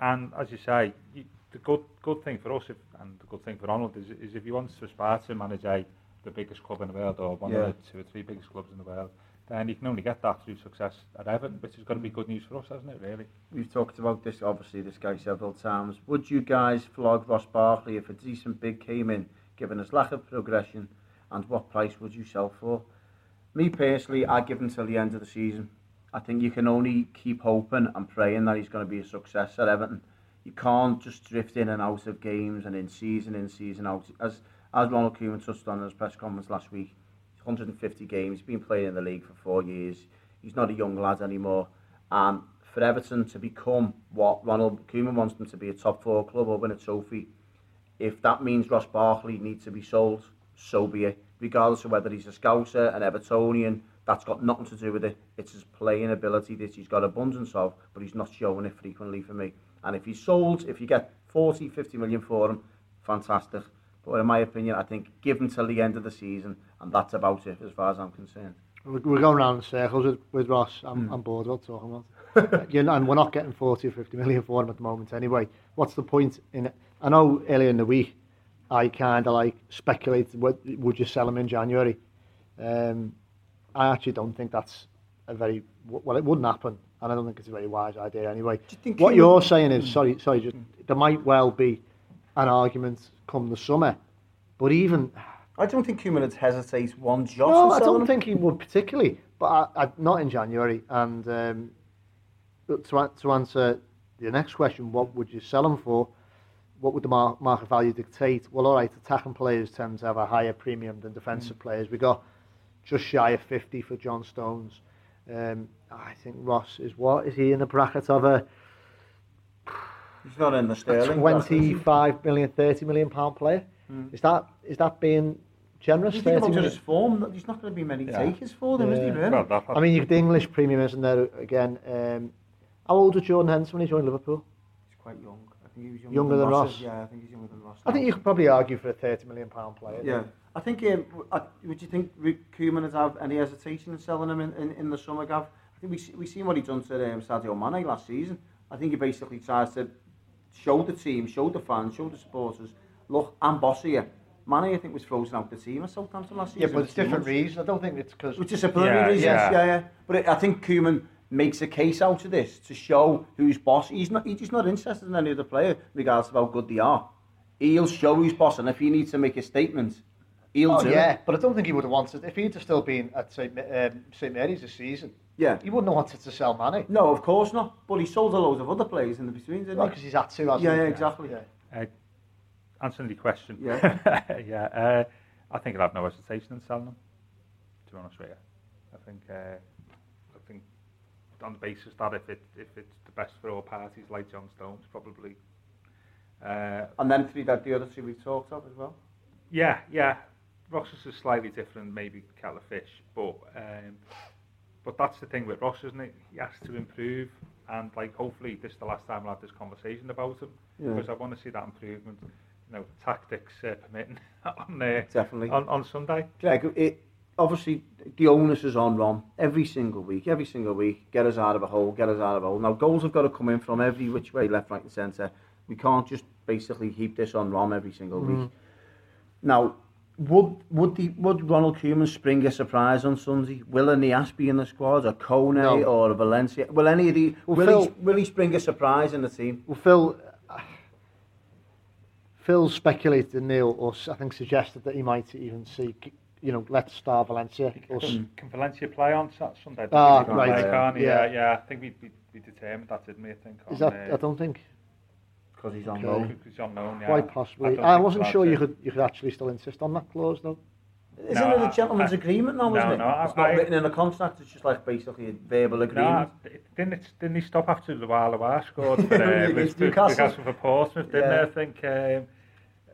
and as you say, you, the good good thing for us if, and the good thing for Arnold is, is if he wants to aspire to manage a, the biggest club in the world or one Yeah. of the two or three biggest clubs in the world, then he can only get that through success at Everton, which is going to be good news for us, hasn't it? Really. We've talked about this, obviously, this guy several times. Would you guys flog Ross Barkley if a decent bid came in, given his lack of progression, and what price would you sell for? Me personally, I'd give him till the end of the season. I think you can only keep hoping and praying that he's going to be a success at Everton. You can't just drift in and out of games and in season in, season out. As as Ronald Koeman touched on in his press conference last week, 150 games, been playing in the league for four years. He's not a young lad anymore. And for Everton to become what Ronald Koeman wants them to be, a top four club or win a trophy, if that means Ross Barkley needs to be sold, so be it. Regardless of whether he's a Scouser, an Evertonian, that's got nothing to do with it. It's his playing ability that he's got abundance of, but he's not showing it frequently for me. And if he's sold, if you get 40, 50 million for him, fantastic. But in my opinion, I think give him till the end of the season, and that's about it as far as I'm concerned. We're we're going round in circles with, with Ross. I'm, Hmm. I'm bored about talking about [LAUGHS] it. and we're not getting 40 or 50 million for him at the moment anyway. What's the point in it? I know earlier in the week I kind of like speculated, would, would you sell him in January? Um, I actually don't think that's a very, well, it wouldn't happen. And I don't think it's a very wise idea anyway. you think What you're would- saying is, sorry, sorry, just, there might well be an argument come the summer. But even, I don't think Koeman would hesitate one jot no, I don't think he would particularly, but I, I, not in January. And um, but to, to answer the next question, what would you sell him for? What would the mar- market value dictate? Well, all right, attacking players tend to have a higher premium than defensive players. We got just shy of 50 for John Stones. Um, I think Ross is what? Is he in the bracket of a He's not in the Sterling. 25 million, 30 million pound player? Is that is that being generous? You think about million? his form, he's not going to be many Yeah. takers for them, is he, Yeah. really? Well, I mean, you, the English premium isn't there again. Um, how old was Jordan Henderson when he joined Liverpool? he's quite young. I think he was younger, Younger than Ross? Yeah, I think he's younger than Ross. I think you could probably argue for a 30 million pound player. Yeah. I think, um, w- uh, would you think Rick Koeman would have any hesitation in selling him in, in, in the summer, Gav? I think we see, we seen what he done to um, Sadio Mane last season. I think he basically tries to show the team, show the fans, show the supporters, look, I'm boss here. Mane, I think, was frozen out the team at Southampton last season. Yeah, but it's different reasons. I don't think it's because With disciplinary Yeah, reasons, yeah. yeah. yeah, But it, I think Koeman makes a case out of this to show who's boss. He's not. He's not interested in any other player, regardless of how good they are. He'll show who's boss, and if he needs to make a statement, he'll Oh do yeah, it. but I don't think he would have wanted. If he'd have still been at St um, St Mary's this season, Yeah. he wouldn't have wanted to sell Mane. No, of course not. But he sold a load of other players in the between, didn't Well, he? because he's had to. hasn't Yeah, he? yeah, exactly. Yeah. uh, answering the question. Yeah. [LAUGHS] yeah. Uh, I think I'd have no hesitation in selling them. To be honest with you, I think uh, I think on the basis that if it if it's the best for all parties, like John Stones, probably. Uh, And then three that the other two we've talked of as well. Yeah, yeah. Ross is slightly different, maybe kettle of fish, but um, but that's the thing with Ross, isn't it? He has to improve, and like hopefully this is the last time I'll have this conversation about him Yeah. because I want to see that improvement. You know, tactics uh, permitting [LAUGHS] on uh, Definitely. on on Sunday. Greg, it, obviously the onus is on Rom every single week, every single week. Get us out of a hole, get us out of a hole. Now goals have got to come in from every which way, left, right, and centre. We can't just basically heap this on Rom every single week. Now, would would the would Ronald Koeman spring a surprise on Sunday? Will a Niasse be in the squad, or Kone, No. or a Valencia? Will any of the Well, will, Phil- he, will he spring a surprise in the team? Well, Phil, Phil speculated, Neil, or s- I think suggested that he might even see, you know, let's star Valencia. Or, Can, can Valencia play on Sat- Sunday? Ah, can't right. play. Yeah. Yeah, yeah. I think we we, we determined that, didn't we? I think. is on, that? uh, I don't think. because he's on okay. loan. He's on loan, yeah. Quite possibly. I, ah, I wasn't sure you could, you could actually still insist on that clause, though. No? Isn't no, it a gentleman's I, agreement now, no, isn't it? No, it's I, not I, written in a contract, it's just like basically a verbal agreement. No, didn't, it, didn't he stop after the while Loire scored for, [LAUGHS] uh, with, Newcastle. Newcastle for Portsmouth, didn't yeah. I think, um,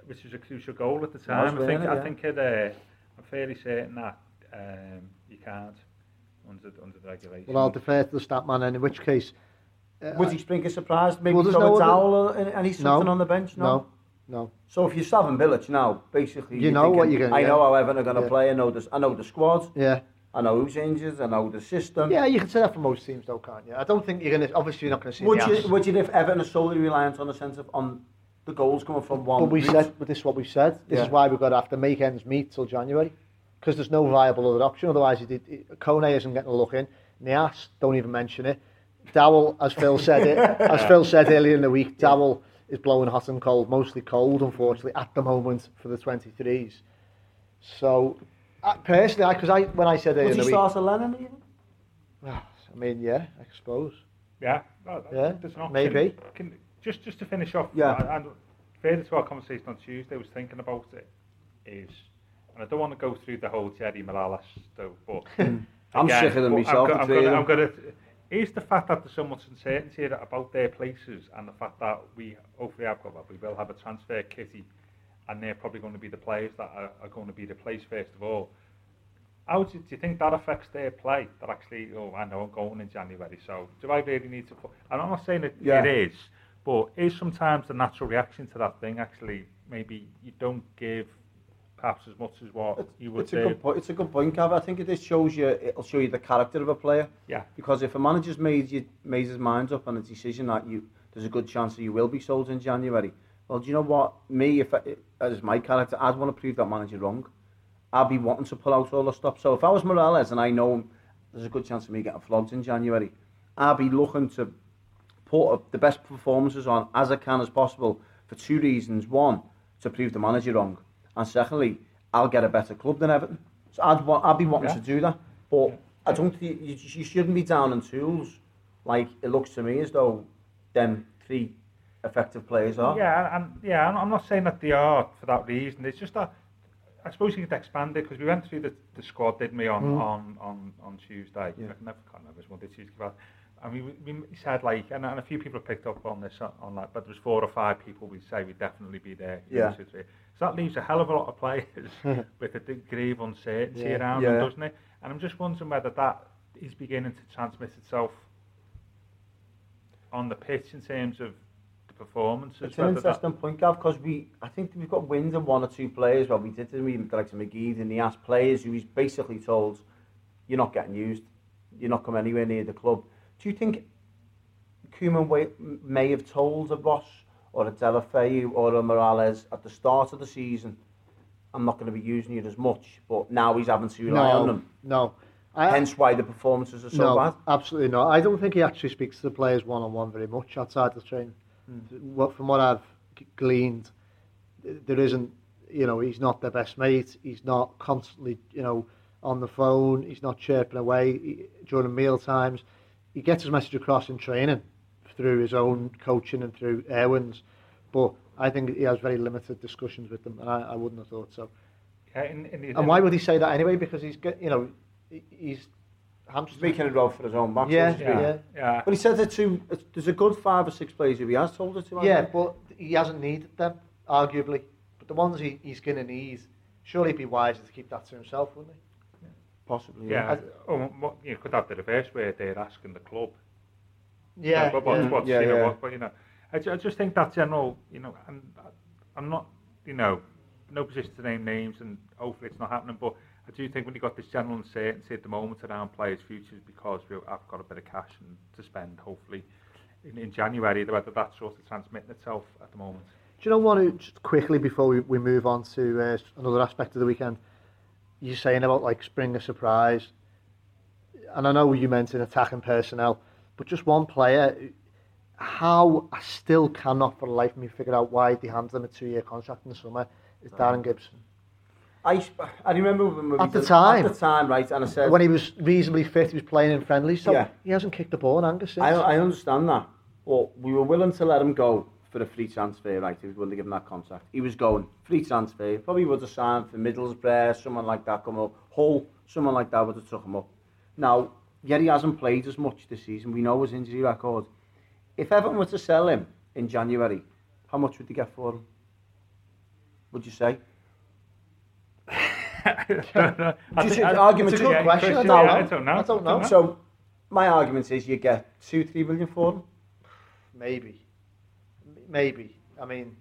which was a crucial goal at the time. I think, it, yeah. I think it, uh, I'm fairly certain that um, you can't under, under the regulations. Well, I'll defer to the stat man, and in which case, uh, Would you spring a surprise? Maybe Well, throw no a other- towel and, and he's No. on the bench? No. no, no. So if you're Slaven Bilic now, basically, You know what you're gonna I know how Everton are going to Yeah. play. I know this. I know the squad. Yeah, I know who's injured. I know the system. yeah, you can say that for most teams, though, can't you? I don't think you're going to. Obviously, you're not going to see. Would the you? Would you if Everton are solely reliant on the sense of on the goals coming from one? But we route? said, but this is what we said. This is why we've got to have to make ends meet till January, because there's no viable other option. Otherwise, you did, Kone isn't getting a look in. Niasse, don't even mention it. Dowell, as Phil said it, [LAUGHS] as Phil said earlier in the week, Dowell is blowing hot and cold, mostly cold, unfortunately, at the moment for the 23s. So, uh, personally, because I, when I said earlier Would in you the week, start a Lennon even? I mean, yeah, I suppose. Yeah, well, Yeah, there's an option. maybe. Can, just just to finish off, Yeah. and, and further to our conversation on Tuesday, I was thinking about it is, and I don't want to go through the whole Jerry Mirallas stuff, but [LAUGHS] I'm again, sicker than but myself, I'm, go- I'm gonna. I'm gonna, is the fact that there's so much uncertainty about their places, and the fact that we hopefully have got that we will have a transfer kitty, and they're probably going to be the players that are, are going to be the replaced first of all. How do, do you think that affects their play? That actually, oh, I know I'm going in January, so do I really need to put? And I'm not saying it, Yeah. it is, but is sometimes the natural reaction to that thing actually maybe you don't give perhaps as much as what you would It's a good point. It's a good point, Gav. I think it just shows you. It'll show you the character of a player. Yeah. Because if a manager's made you made his mind up on a decision that you there's a good chance that you will be sold in January. Well, do you know what? Me, if I, as my character, I'd want to prove that manager wrong. I'd be wanting to pull out all the stops. So if I was Mirallas and I know there's a good chance of me getting flogged in January, I'd be looking to put the best performances on as I can as possible for two reasons. One, to prove the manager wrong, and secondly, I'll get a better club than Everton. So I'd want, I'd be wanting Yeah. to do that. But I don't think you, you shouldn't be down on tools. Like it looks to me as though them three effective players are. Yeah, and yeah, I'm not saying that they are for that reason. It's just that I suppose you could expand it because we went through the, the squad, didn't we, on mm. on, on, on Tuesday? Yeah. I can never can't remember it was Monday, Tuesday. But, mean, we, we said like, and, and a few people have picked up on this uh, on, on that, but there was four or five people we say would definitely be there. Yeah. So that leaves a hell of a lot of players [LAUGHS] with a degree of uncertainty Yeah. around Yeah. them, doesn't it? And I'm just wondering whether that is beginning to transmit itself on the pitch in terms of the performances. It's an whether that- interesting point, Gav, because we, I think we've got wins of one or two players. Well, we did, didn't we? Of McGee and he asked players who he's basically told, you're not getting used, you're not coming anywhere near the club. Do you think Koeman may have told a Ross or a Deulofeu or a Mirallas at the start of the season, I'm not going to be using you as much, but now he's having to rely on them. no. I, Hence why the performances are so no, bad. absolutely not. I don't think he actually speaks to the players one on one very much outside the training. Hmm. What from what I've gleaned, there isn't. You know, he's not their best mate. He's not constantly, you know, on the phone. He's not chirping away during meal times. He gets his message across in training through his own coaching and through Erwin's. But I think he has very limited discussions with them, and I, I wouldn't have thought so. Yeah, in, in the, And why would he say that anyway? Because he's, get, you know, he's hamstrung. Making a road for his own back. Yeah. Yeah, Yeah. yeah. But he said that to, there's a good five or six players who he has told it to. hasn't Yeah, he? but he hasn't needed them, arguably. But the ones he, he's going to need, surely it'd be wiser to keep that to himself, wouldn't he? Possibly, Yeah, yeah. oh, what, you could have the reverse where they're asking the club. Yeah, but what's, yeah. what's, Yeah, you know, yeah. what, but you know, I, I just think that general, you know, and I'm not, you know, no position to name names, and hopefully it's not happening. But I do think when you've got this general uncertainty at the moment around players' futures, because we have got a bit of cash and to spend, hopefully in, in January, whether that's sort of transmitting itself at the moment. Do you know what, just quickly before we, we move on to uh, another aspect of the weekend, you're saying about like spring a surprise, and I know you mentioned attacking personnel, but just one player, how I still cannot for the life of me figure out why they handed him a two-year contract in the summer, is Darren Gibson. I, I remember when At the did- time. At the time, right, and I said, When he was reasonably fit, he was playing in friendly so Yeah. he hasn't kicked the ball in anger since. I, I understand that, but we were willing to let him go for a free transfer, right? If we willing to give him that contract, he was going free transfer. Probably would have signed for Middlesbrough, someone like that come up. Hull, someone like that would have took him up. Now, yet he hasn't played as much this season. We know his injury record. If Everton were to sell him in January, how much would they get for him? Would you say? [LAUGHS] I don't know. I Just think- an I- argument It's a to- good yeah, question. I don't yeah, know. I don't know. I don't know. So, my argument is you get two, three million for them. Maybe. Maybe. I mean,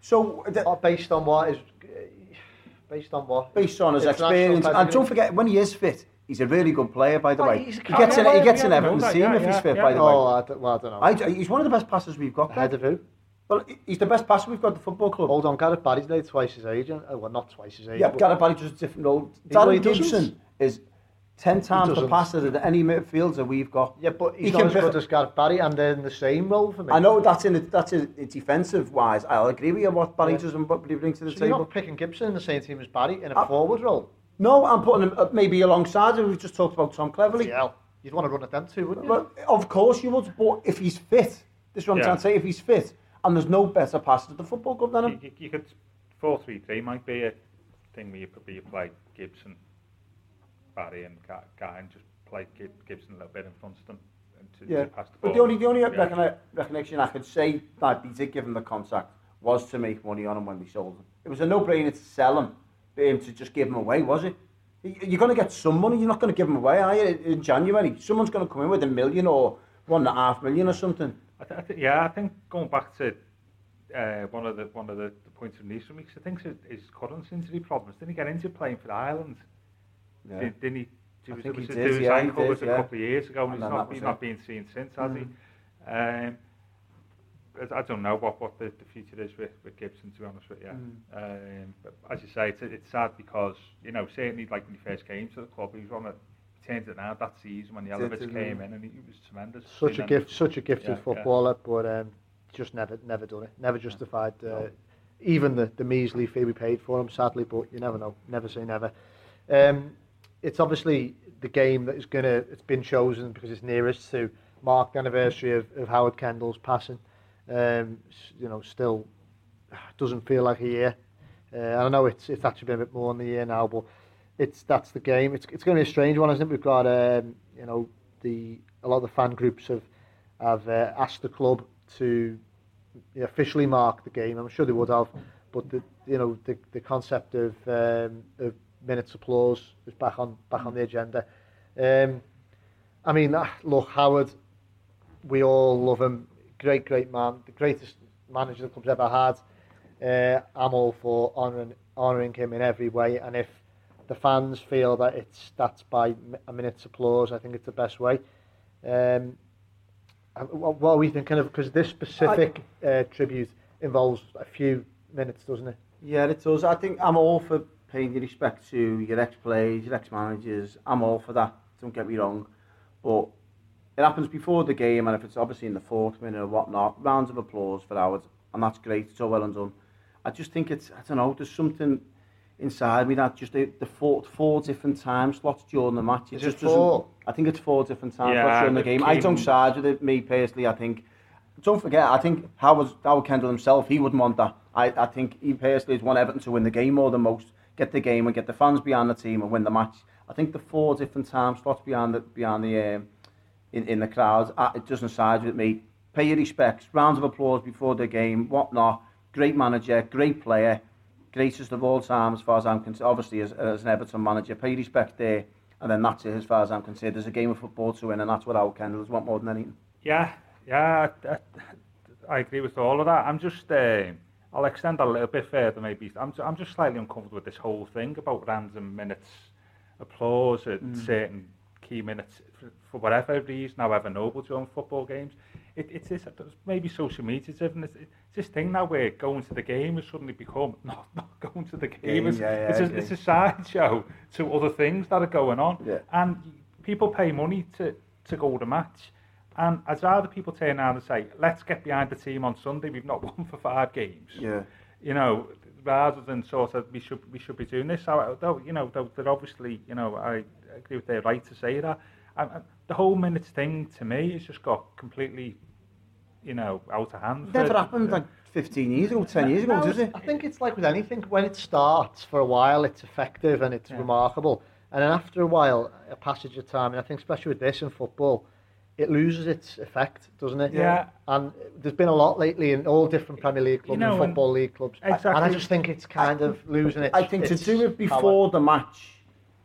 So, the, uh, based on what is. Based on what? based on his experience, and don't forget, when he is fit, he's a really good player, by the Oh, way. He gets in, yeah, he gets in yeah, Everton's yeah, team yeah, if he's fit, yeah. by the Oh, way. I don't, well, I don't know. I, he's one of the best passers we've got. Ahead of who? Well, he's the best passer we've got at the football club. Hold on, Gareth Barry's nearly twice his age. and- uh, Well, not twice his age. Yeah, but- Gareth Barry does a different role. well, Darren doesn't. Gibson is ten times the doesn't. passer than any midfielder we've got. Yeah, but he's He not can as pick- good as Gareth Barry, and they're in the same role for me. I know that's in a, that's a, a defensive wise. I'll agree with you what Barry Yeah. does and what he brings to the So you're table. not picking Gibson in the same team as Barry in a Uh, forward role. No, I'm putting him uh, maybe alongside him. We've just talked about Tom Cleverley. Yeah, you'd want to run at them too, wouldn't you? Of course you would, but if he's fit, this is what I'm Yeah. trying to say. If he's fit, and there's no better passer at the football club than You, him. you, you could four three three might be a thing where you probably you play Gibson, Barry and Guy and just played Gibson a little bit in front of them. To, yeah. To pass the, ball. The only, the only yeah. recognition I could say that he did give him the contract was to make money on him when we sold him. It was a no-brainer to sell him, um, to just give him away, was it? You're going to get some money, you're not going to give him away, are you? In January, someone's going to come in with a million or one and a half million or something. I th I th yeah, I think going back to uh, one of the one of the, the points of Neeson weeks, I think is, is current injury problems. Didn't he get into playing for Ireland? Yeah. Did, didn't he? I Was, think was he it- did, his yeah, he ankle did, was a yeah. couple of years ago, and, And he's not he's not been seen since, has Mhm. he? Um, I- I don't know what, what the, the future is with, with Gibson, to be honest with you. Mm. Um, but as you say, it's, it's sad because, you know, certainly like when he first came to the club, he was on a, he turned it out that season when the Did, Elevits came in and he, he was tremendous. such a gift, them- such a gifted Yeah, yeah. footballer, but um, just never, never done it. Never justified uh, even the, the measly fee we paid for him, sadly. But you never know. Never say never. Um, it's obviously the game that is gonna. It's been chosen because it's nearest to mark the anniversary of, of Howard Kendall's passing. Um, you know, still doesn't feel like a year. Uh, I know it's it's actually been a bit more than a year now, but it's that's the game. It's it's going to be a strange one, isn't it? We've got um, you know the a lot of the fan groups have have uh, asked the club to officially mark the game. I'm sure they would have, but the you know the the concept of um, of minutes applause is back on back on the agenda. Um, I mean, ah, look, Howard, we all love him. Great, great man, the greatest manager the club's ever had. Uh, I'm all for honouring honouring him in every way, and if the fans feel that it's that's by a minute's applause, I think it's the best way. Um, what, what are we thinking of? Because this specific uh, tribute involves a few minutes, doesn't it? Yeah, it does. I think I'm all for paying your respect to your ex-players, your ex-managers. I'm all for that. Don't get me wrong, but it happens before the game, and if it's obviously in the fourth minute or whatnot, rounds of applause for Howard, and that's great. It's all well and done. I just think it's I don't know. There's something inside me that just the, the four four different time slots during the match. Is just it four? I think it's four different time Yeah, slots during the the game. I don't King- side with it. Me personally, I think don't forget, I think Howard, Howard Kendall himself, he wouldn't want that. I, I think he personally has want Everton to win the game more than most, get the game and get the fans behind the team and win the match. I think the four different time slots behind the, behind the um, in, in the crowd, uh, it doesn't side with me. Pay your respects, rounds of applause before the game, whatnot. Great manager, great player, greatest of all time as far as I'm concerned. Obviously, as, as an Everton manager, pay your respects there, and then that's it as far as I'm concerned. There's a game of football to win, and that's what Howard Kendall want more than anything. Yeah, yeah, I, I, I agree with all of that. I'm just, uh, I'll extend that a little bit further maybe. I'm, I'm just slightly uncomfortable with this whole thing about random minutes applause at mm. certain key minutes for, for whatever reason, however noble during football games. It, it's this, maybe social media driven. It's, it's this thing now where going to the game has suddenly become [LAUGHS] not, not going to the game. Game, it's, yeah, yeah, it's, a, it's a sideshow to other things that are going on. Yeah. And people pay money to, to go to match. And I'd rather people turn around and say, let's get behind the team on Sunday. We've not [LAUGHS] won for five games. Yeah. You know, rather than sort of we should we should be doing this. So, though, you know, though, they're obviously, you know, I agree with their right to say that. And, and the whole minutes thing to me has just got completely, you know, out of hand. Never for- happened like 15 years ago, 10 years ago, No, does it? I think it's like with anything. When it starts for a while, it's effective and it's Yeah. remarkable. And then after a while, a passage of time, and I think especially with this in football, it loses its effect, doesn't it? Yeah. And there's been a lot lately in all different Premier League clubs know, and and- Football League clubs. Exactly. And I just think it's kind of losing its I think to do it power. before the match,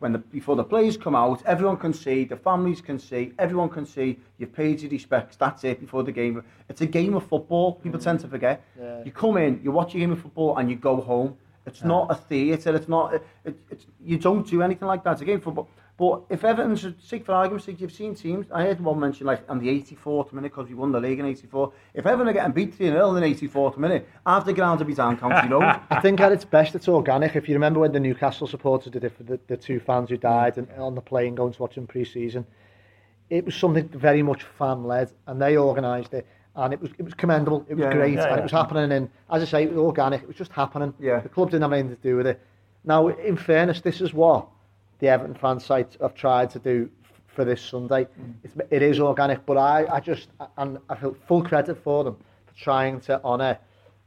when the before the players come out, everyone can see, the families can see, everyone can see. You've paid your respects. That's it before the game. It's a game of football. People tend to forget. Yeah. You come in, you watch a game of football, and you go home. It's not a theatre. It's not. It, it, it's, you don't do anything like that. It's a game of football. But if Everton's, sake for argument's sake, you've seen teams, I heard one mention like on the 84th minute because we won the league in 84. If Everton are getting beat 3 0 in the 84th minute, the ground to be down County Road. [LAUGHS] I think at its best, it's organic. If you remember when the Newcastle supporters did it for the, the two fans who died and on the plane going to watch them pre-season, it was something very much fan-led, and they organised it, and it was it was commendable. It was Yeah, great, yeah, and it was happening. And as I say, it was organic. It was just happening. Yeah. The club didn't have anything to do with it. Now, in fairness, this is what the Everton fan sites have tried to do for this Sunday. Mm. It's, it is organic, but I, I just and I feel full credit for them for trying to honour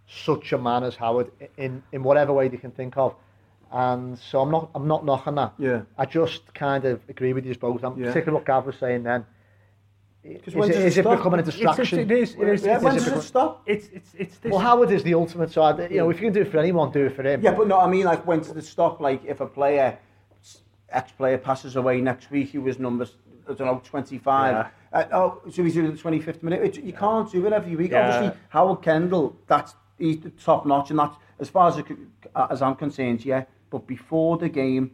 such a man as Howard in in whatever way they can think of. And so I'm not I'm not knocking that. Yeah. I just kind of agree with you both. I'm Yeah. particularly what Gav was saying then. Is, when it, is it becoming a distraction? it is, it is, Yeah, it's, does it it stop? it's, it's, it's this. well, Howard is the ultimate. So I, you know, if you can do it for anyone, do it for him. Yeah, but no, I mean, like, when does it stop? Like, if a player, ex-player passes away next week, he was number, I don't know, 25. Yeah. Uh, oh, so he's in the 25th minute. It, you can't do it every week. Yeah. Obviously, Howard Kendall, that's he's the top notch, and that's as far as it, as I'm concerned, yeah. But before the game,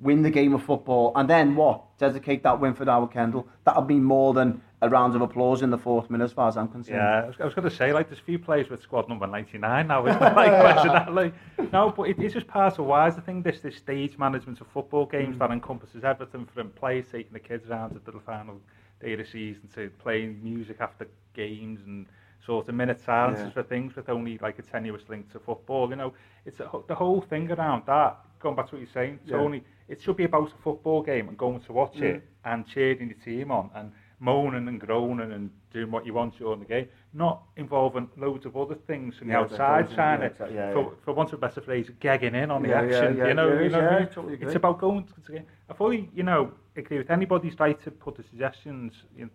win the game of football, and then what? Dedicate that win for Howard Kendall. That'll be more than a round of applause in the fourth minute, as far as I'm concerned. Yeah, I was, I was going to say, like, there's a few players with squad number 99 now, isn't there? [LAUGHS] Like, coincidentally. No, but it, it's just part of why I think this, this stage management of football games mm. that encompasses everything from players taking the kids around to the final day of the season to playing music after games and sort of minute silences Yeah. for things with only like a tenuous link to football. You know, it's a, the whole thing around that. Going back to what you're saying, Yeah. Tony, it should be about a football game and going to watch it mm. and cheering your team on and moaning and groaning and doing what you want during the game, not involving loads of other things from the outside trying to, exactly. Yeah, for, yeah. for want of a better phrase, gagging in on the Yeah, yeah, action. yeah, you know, yeah, you know, yeah, I I mean? totally it's about going to the game. I fully, you know, agree with anybody's right to put the suggestions in,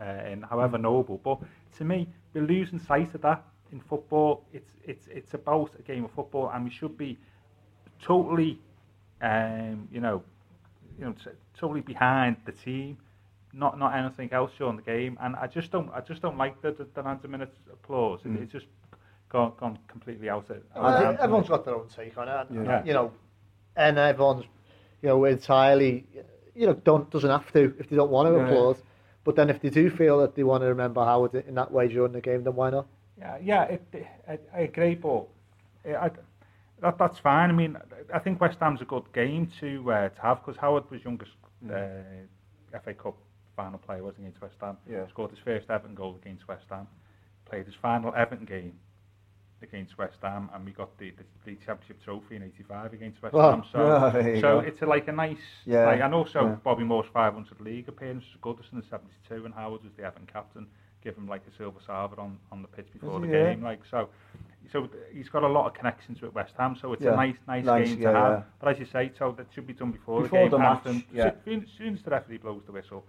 uh, in however noble, but to me, we're losing sight of that in football. It's it's it's about a game of football, and we should be totally, um, you know, you know, totally behind the team, not not anything else during the game. And I just don't, I just don't like the the, the 90 minutes applause. It, it's just gone gone completely out of. out Well, of I- hand to me. everyone's got their own take on it. and, Yeah. You know, and everyone's, you know, entirely, you know, don't doesn't have to if they don't want to Yeah. applaud. But then if they do feel that they want to remember Howard in that way during the game, then why not? Yeah, yeah, it, I, I agree, but I, I, that, that's fine. I mean, I think West Ham's a good game to uh, to have because Howard was youngest uh, FA Cup final player, wasn't against West Ham? Yeah. Scored his first Everton goal against West Ham. Played his final Everton game against West Ham, and we got the, the, the championship trophy in '85 against West Oh. Ham. So, you so go. it's a, like a nice, Yeah, like, and also yeah. Bobby Moore's 500 league appearance was Goodison in '72, and Howard was the Everton captain. Give him like a silver salver on, on the pitch before Was the he? Yeah. game, like so. So he's got a lot of connections with West Ham, so it's Yeah. a nice, nice, Nice, game yeah, to have. yeah. But as you say, so that should be done before, Before the the match, yeah. As soon as the referee blows the whistle,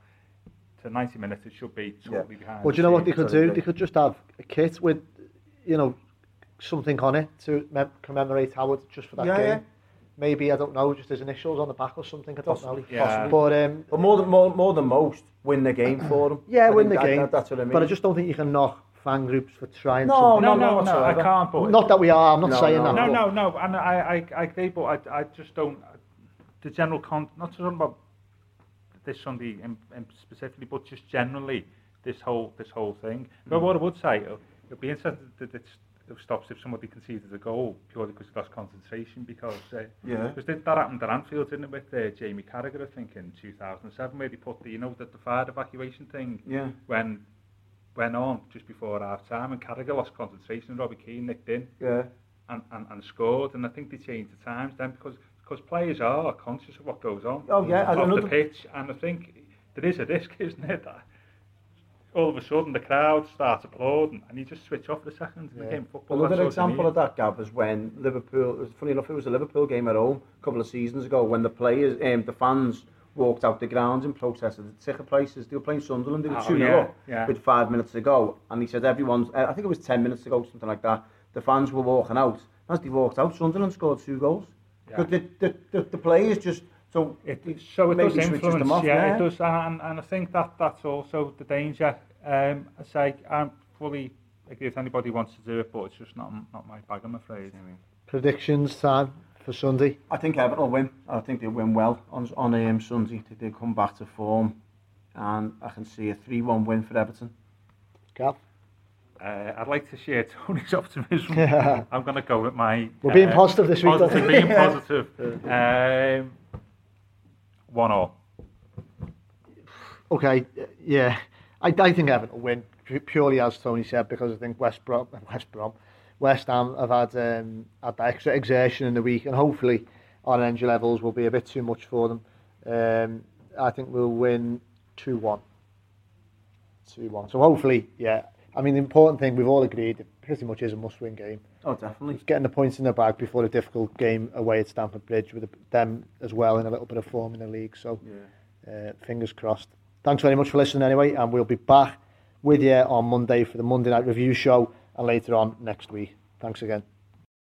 to 90 minutes, it should be totally behind. But the you know what they could do? They could just have a kit with, you know, something on it to mem- commemorate Howard just for that Yeah, game. yeah. Maybe I don't know, just his initials on the back or something. I don't Possibly, know. Yeah. But um, But more than more, more than most, win the game for them. yeah, I win the that- game. that- that's what I mean. But I just don't think you can knock fan groups for trying No, something. No, no, no, no, I can't. But Not that we are. I'm not No, saying no. that. No, no, no, and I, I, I agree, but I, I just don't. The general con, not talking about this Sunday, and, and specifically, but just generally this whole this whole thing. Hmm. But mm. what I would say, it'll, it'll be interesting that it stops if somebody conceded a goal purely because he lost concentration. Because uh, yeah, because that happened at Anfield, didn't it, with uh, Jamie Carragher, I think, in 2007, where they put the you know that the fire evacuation thing. Yeah, when went on just before half time, and Carragher lost concentration, and Robbie Keane nicked in. Yeah. And, and, and scored, and I think they changed the times then because because players are conscious of what goes on Oh, yeah, off the pitch. And I think there is a risk, [LAUGHS] isn't it? That all of a sudden the crowd starts applauding and you just switch off for a second in the Yeah. game of football. Another example of that, Gav, is when Liverpool, it was funny enough, it was a Liverpool game at home a couple of seasons ago when the players, um, the fans walked out the ground and protested the ticket prices. They were playing Sunderland, they were Oh, 2 yeah, up yeah. with five minutes to go. And he said everyone's, uh, I think it was 10 minutes to go, something like that. The fans were walking out. As they walked out, Sunderland scored two goals. But the, the, the, the players just so it, so it does influence, off, yeah, yeah, it does, and, and I think that that's also the danger. Um, I say I'm fully agree if anybody wants to do it, but it's just not not my bag, I'm afraid. Predictions time for Sunday. I think Everton will win. I think they win well on on um, Sunday. They come back to form, and I can see a three-one win for Everton. Cal. Uh, I'd like to share [LAUGHS] Tony's optimism. I'm going to go with my. We're being uh, positive this week, Positive, being positive. [LAUGHS] um, one all. Okay, yeah. I, I think Everton will win, purely as Tony said, because I think West Brom, [LAUGHS] West Brom, West Ham have had, um, had that extra exertion in the week, and hopefully our energy levels will be a bit too much for them. Um, I think we'll win 2-1. 2-1. So hopefully, yeah. I mean, the important thing, we've all agreed, it pretty much is a must-win game. Oh, definitely. It's getting the points in the bag before a difficult game away at Stamford Bridge with them as well in a little bit of form in the league. So uh, fingers crossed. Thanks very much for listening anyway, and we'll be back with you on Monday for the Monday night review show and later on next week. Thanks again.